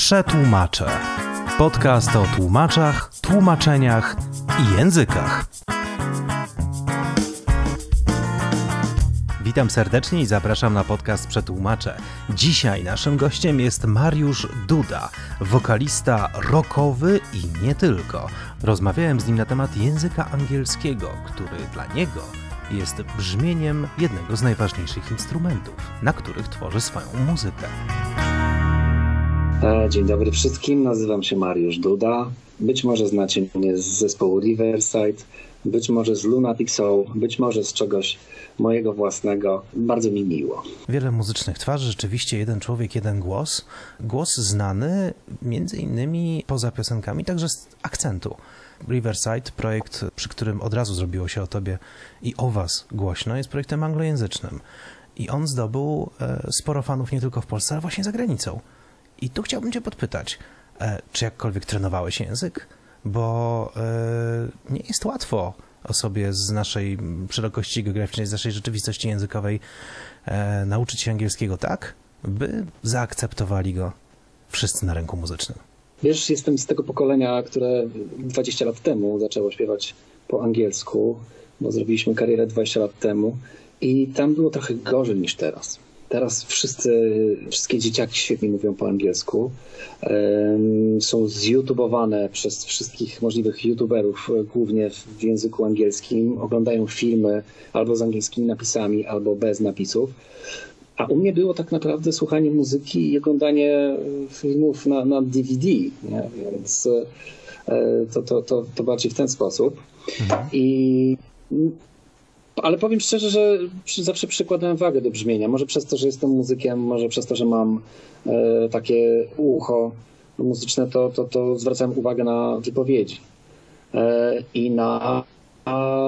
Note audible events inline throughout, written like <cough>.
Przetłumaczę. Podcast o tłumaczach, tłumaczeniach i językach. Witam serdecznie i zapraszam na podcast Przetłumaczę. Dzisiaj naszym gościem jest Mariusz Duda, wokalista rockowy i nie tylko. Rozmawiałem z nim na temat języka angielskiego, który dla niego jest brzmieniem jednego z najważniejszych instrumentów, na których tworzy swoją muzykę. E, dzień dobry wszystkim, nazywam się Mariusz Duda. Być może znacie mnie z zespołu Riverside, być może z Lunatic Soul, być może z czegoś mojego własnego. Bardzo mi miło. Wiele muzycznych twarzy, rzeczywiście jeden człowiek, jeden głos. Głos znany między innymi poza piosenkami także z akcentu. Riverside, projekt, przy którym od razu zrobiło się o tobie i o was głośno, jest projektem anglojęzycznym. I on zdobył e, sporo fanów nie tylko w Polsce, ale właśnie za granicą. I tu chciałbym cię podpytać, e, czy jakkolwiek trenowałeś język? Bo e, nie jest łatwo osobie z naszej szerokości geograficznej, z naszej rzeczywistości językowej nauczyć się angielskiego tak, by zaakceptowali go wszyscy na rynku muzycznym. Wiesz, jestem z tego pokolenia, które 20 lat temu zaczęło śpiewać po angielsku, bo zrobiliśmy karierę 20 lat temu i tam było trochę gorzej niż teraz. Teraz wszyscy, wszystkie dzieciaki świetnie mówią po angielsku. Są zjutubowane przez wszystkich możliwych youtuberów, głównie w języku angielskim. Oglądają filmy albo z angielskimi napisami, albo bez napisów. A u mnie było tak naprawdę słuchanie muzyki i oglądanie filmów na, na DVD, nie? więc e, to, to, to, to bardziej w ten sposób. Mhm. I ale powiem szczerze, że zawsze przykładałem wagę do brzmienia. Może przez to, że jestem muzykiem, może przez to, że mam e, takie ucho muzyczne, to, to, to zwracałem uwagę na wypowiedzi e, i na a,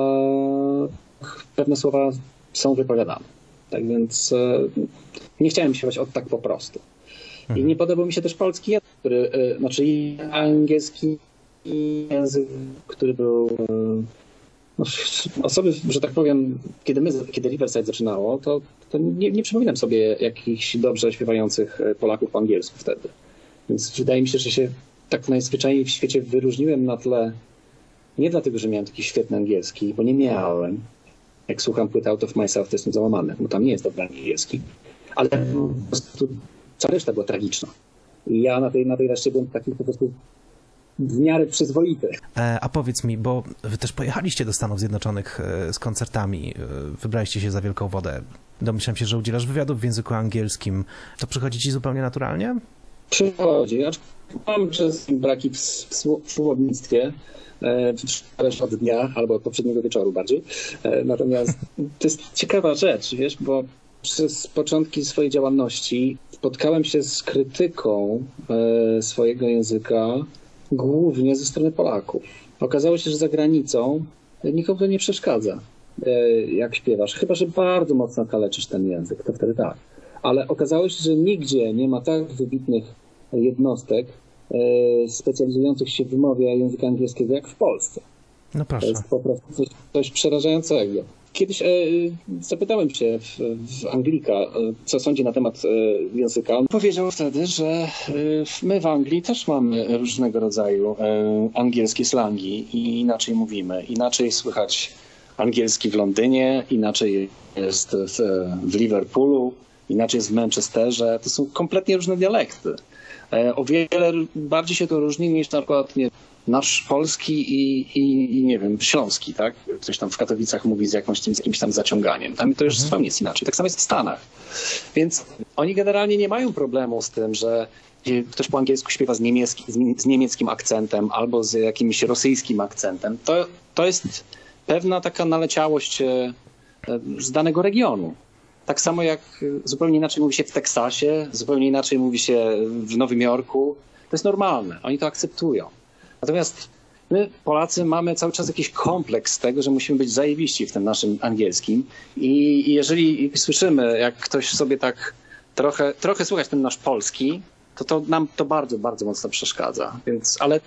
pewne słowa są wypowiadane. Tak więc e, nie chciałem śpiewać od tak po prostu. I mhm. nie podobał mi się też polski język, który, e, znaczy angielski język, który był e, osoby, że tak powiem, kiedy my, kiedy Riverside zaczynało, to, to nie, nie przypominam sobie jakichś dobrze śpiewających Polaków po angielsku wtedy. Więc wydaje mi się, że się tak najzwyczajniej w świecie wyróżniłem na tle, nie dlatego, że miałem taki świetny angielski, bo nie miałem. Jak słucham płyty Out of Myself, to jestem załamany, bo tam nie jest dobry angielski. Ale po prostu cała reszta była tragiczna. I ja na tej, na tej reszcie byłem taki po prostu w miarę przyzwoity. E, a powiedz mi, bo wy też pojechaliście do Stanów Zjednoczonych e, z koncertami, e, wybraliście się za wielką wodę. Domyślam się, że udzielasz wywiadów w języku angielskim. To przychodzi ci zupełnie naturalnie? Przychodzi. Mam przez braki w, w słownictwie, zależy od dnia albo od poprzedniego wieczoru bardziej. Natomiast <laughs> to jest ciekawa rzecz, wiesz, bo przez początki swojej działalności spotkałem się z krytyką swojego języka głównie ze strony Polaków. Okazało się, że za granicą nikomu to nie przeszkadza, e, jak śpiewasz. Chyba, że bardzo mocno kaleczysz ten język, to wtedy tak. Ale okazało się, że nigdzie nie ma tak wybitnych jednostek e, specjalizujących się w wymowie języka angielskiego jak w Polsce. No proszę. To jest po prostu coś, coś przerażającego. Kiedyś e, zapytałem się w, w Anglika, e, co sądzi na temat e, języka. On powiedział wtedy, że e, my w Anglii też mamy różnego rodzaju e, angielskie slangi i inaczej mówimy. Inaczej słychać angielski w Londynie, inaczej jest w, w Liverpoolu, inaczej jest w Manchesterze. To są kompletnie różne dialekty. E, o wiele bardziej się to różni niż na przykład nie, nasz polski i, i, i, nie wiem, śląski, tak? Ktoś tam w Katowicach mówi z jakąś, z jakimś tam zaciąganiem. Tam to już mhm. zupełnie jest inaczej. Tak samo jest w Stanach. Więc oni generalnie nie mają problemu z tym, że ktoś po angielsku śpiewa z, niemiecki, z niemieckim akcentem albo z jakimś rosyjskim akcentem. To, to jest pewna taka naleciałość e, z danego regionu. Tak samo jak zupełnie inaczej mówi się w Teksasie, zupełnie inaczej mówi się w Nowym Jorku. To jest normalne. Oni to akceptują. Natomiast my, Polacy, mamy cały czas jakiś kompleks tego, że musimy być zajebiści w tym naszym angielskim. I, jeżeli słyszymy, jak ktoś sobie tak trochę, trochę słuchać ten nasz polski, to, to nam to bardzo, bardzo mocno przeszkadza. Więc, ale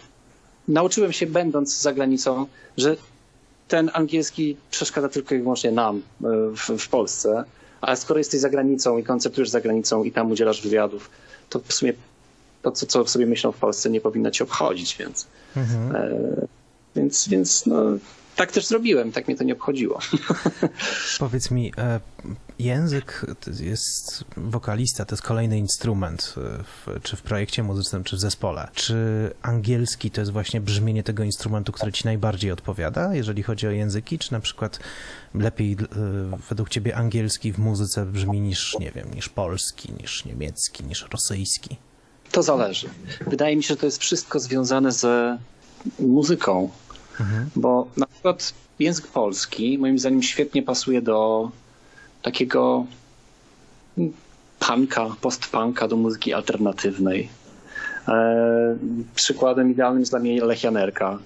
nauczyłem się, będąc za granicą, że ten angielski przeszkadza tylko i wyłącznie nam e, w, w Polsce. A skoro jesteś za granicą i konceptujesz za granicą i tam udzielasz wywiadów, to w sumie to, co, co sobie myślą w Polsce, nie powinno cię obchodzić, więc, mhm. e, więc, więc no, tak też zrobiłem, tak mnie to nie obchodziło. <laughs> Powiedz mi, e, język to jest wokalista, to jest kolejny instrument, e, w, czy w projekcie muzycznym, czy w zespole. Czy angielski to jest właśnie brzmienie tego instrumentu, który ci najbardziej odpowiada, jeżeli chodzi o języki, czy na przykład lepiej e, według ciebie angielski w muzyce brzmi niż, nie wiem, niż polski, niż niemiecki, niż rosyjski? To zależy. Wydaje mi się, że to jest wszystko związane ze muzyką, mhm. bo na przykład język polski moim zdaniem świetnie pasuje do takiego punka, post-punka, do muzyki alternatywnej. E, przykładem idealnym jest dla mnie Lech Janerka,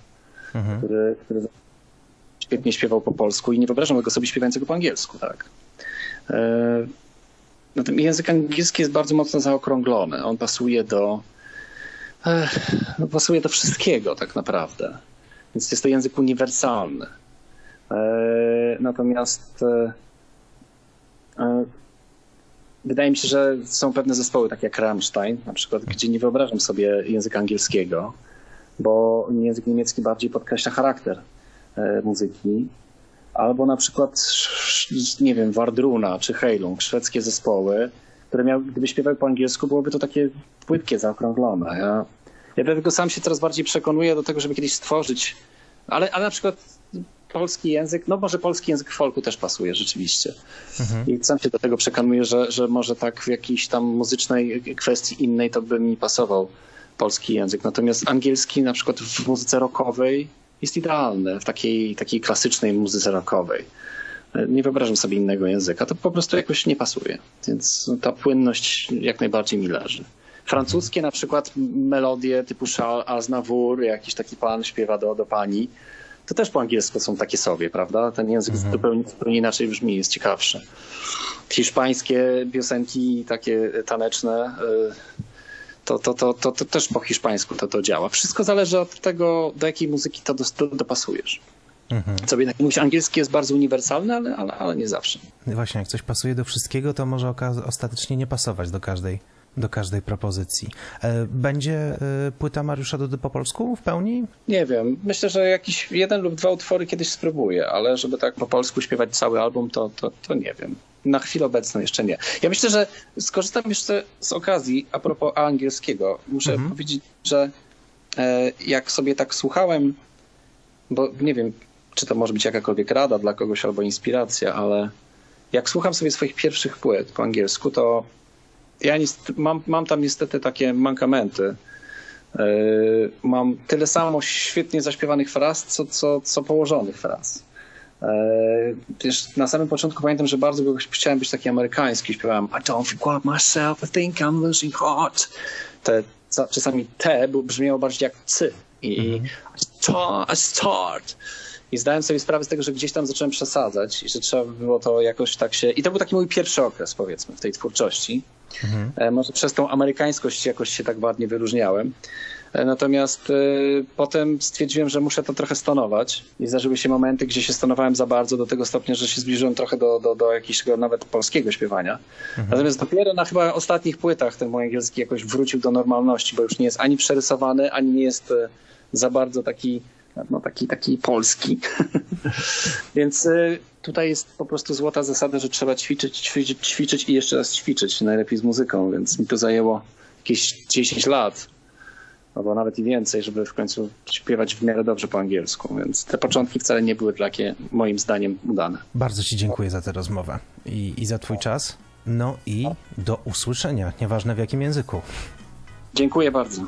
mhm. który, który świetnie śpiewał po polsku i nie wyobrażam go sobie śpiewającego po angielsku, tak. E, Natomiast język angielski jest bardzo mocno zaokrąglony. On pasuje do, e, pasuje do wszystkiego tak naprawdę. Więc jest to język uniwersalny. E, natomiast e, e, wydaje mi się, że są pewne zespoły, takie jak Rammstein, na przykład, gdzie nie wyobrażam sobie języka angielskiego, bo język niemiecki bardziej podkreśla charakter muzyki albo na przykład, nie wiem, Wardruna czy Heilung, szwedzkie zespoły, które miały, gdyby śpiewały po angielsku, byłoby to takie płytkie, zaokrąglone. Ja, ja dlatego sam się coraz bardziej przekonuję do tego, żeby kiedyś stworzyć, ale, ale na przykład polski język, no może polski język folku też pasuje rzeczywiście. Mhm. I sam się do tego przekonuję, że, że może tak w jakiejś tam muzycznej kwestii innej to by mi pasował polski język. Natomiast angielski na przykład w muzyce rockowej jest idealny w takiej, takiej klasycznej muzyce rockowej. Nie wyobrażam sobie innego języka, to po prostu jakoś nie pasuje. Więc ta płynność jak najbardziej mi leży. Francuskie na przykład melodie typu Charles Aznavour, jakiś taki pan śpiewa do, do pani, to też po angielsku są takie sobie, prawda? Ten język mhm. zupełnie, zupełnie inaczej brzmi, jest ciekawszy. Hiszpańskie piosenki takie taneczne, y, to, to, to, to, to też po hiszpańsku to, to działa. Wszystko zależy od tego, do jakiej muzyki to, do, dopasujesz. Mhm. Co jednak mówić, angielski jest bardzo uniwersalny, ale, ale, ale nie zawsze. Właśnie, jak coś pasuje do wszystkiego, to może ostatecznie nie pasować do każdej do każdej propozycji. E, będzie e, płyta Mariusza Dudy po polsku w pełni? Nie wiem. Myślę, że jakiś jeden lub dwa utwory kiedyś spróbuję, ale żeby tak po polsku śpiewać cały album, to, to, to nie wiem. Na chwilę obecną jeszcze nie. Ja myślę, że skorzystam jeszcze z okazji a propos angielskiego. Muszę mhm. powiedzieć, że e, jak sobie tak słuchałem, bo nie wiem, czy to może być jakakolwiek rada dla kogoś albo inspiracja, ale jak słucham sobie swoich pierwszych płyt po angielsku, to ja mam, mam tam niestety takie mankamenty. E, mam tyle samo świetnie zaśpiewanych fraz, co, co, co położonych fraz. Wiesz, na samym początku pamiętam, że bardzo chciałem być taki amerykański. Śpiewałem I don't forget myself, I think I'm losing heart. Te, czasami te brzmiało bardziej jak cy. I, mm -hmm. I start. I zdałem sobie sprawę z tego, że gdzieś tam zacząłem przesadzać i że trzeba było to jakoś tak się... I to był taki mój pierwszy okres, powiedzmy, w tej twórczości. Mhm. E, może przez tą amerykańskość jakoś się tak ładnie wyróżniałem. E, natomiast y, potem stwierdziłem, że muszę to trochę stonować i zdarzyły się momenty, gdzie się stonowałem za bardzo do tego stopnia, że się zbliżyłem trochę do, do, do jakiegoś nawet polskiego śpiewania. Mhm. Natomiast dopiero na chyba ostatnich płytach ten mój angielski jakoś wrócił do normalności, bo już nie jest ani przerysowany, ani nie jest za bardzo taki no taki, taki polski. <laughs> Więc y, tutaj jest po prostu złota zasada, że trzeba ćwiczyć, ćwiczyć, ćwiczyć i jeszcze raz ćwiczyć, najlepiej z muzyką, więc mi to zajęło jakieś 10 lat, albo nawet i więcej, żeby w końcu śpiewać w miarę dobrze po angielsku, więc te początki wcale nie były takie moim zdaniem udane. Bardzo Ci dziękuję za tę rozmowę i, i za Twój czas. No i do usłyszenia, nieważne w jakim języku. Dziękuję bardzo.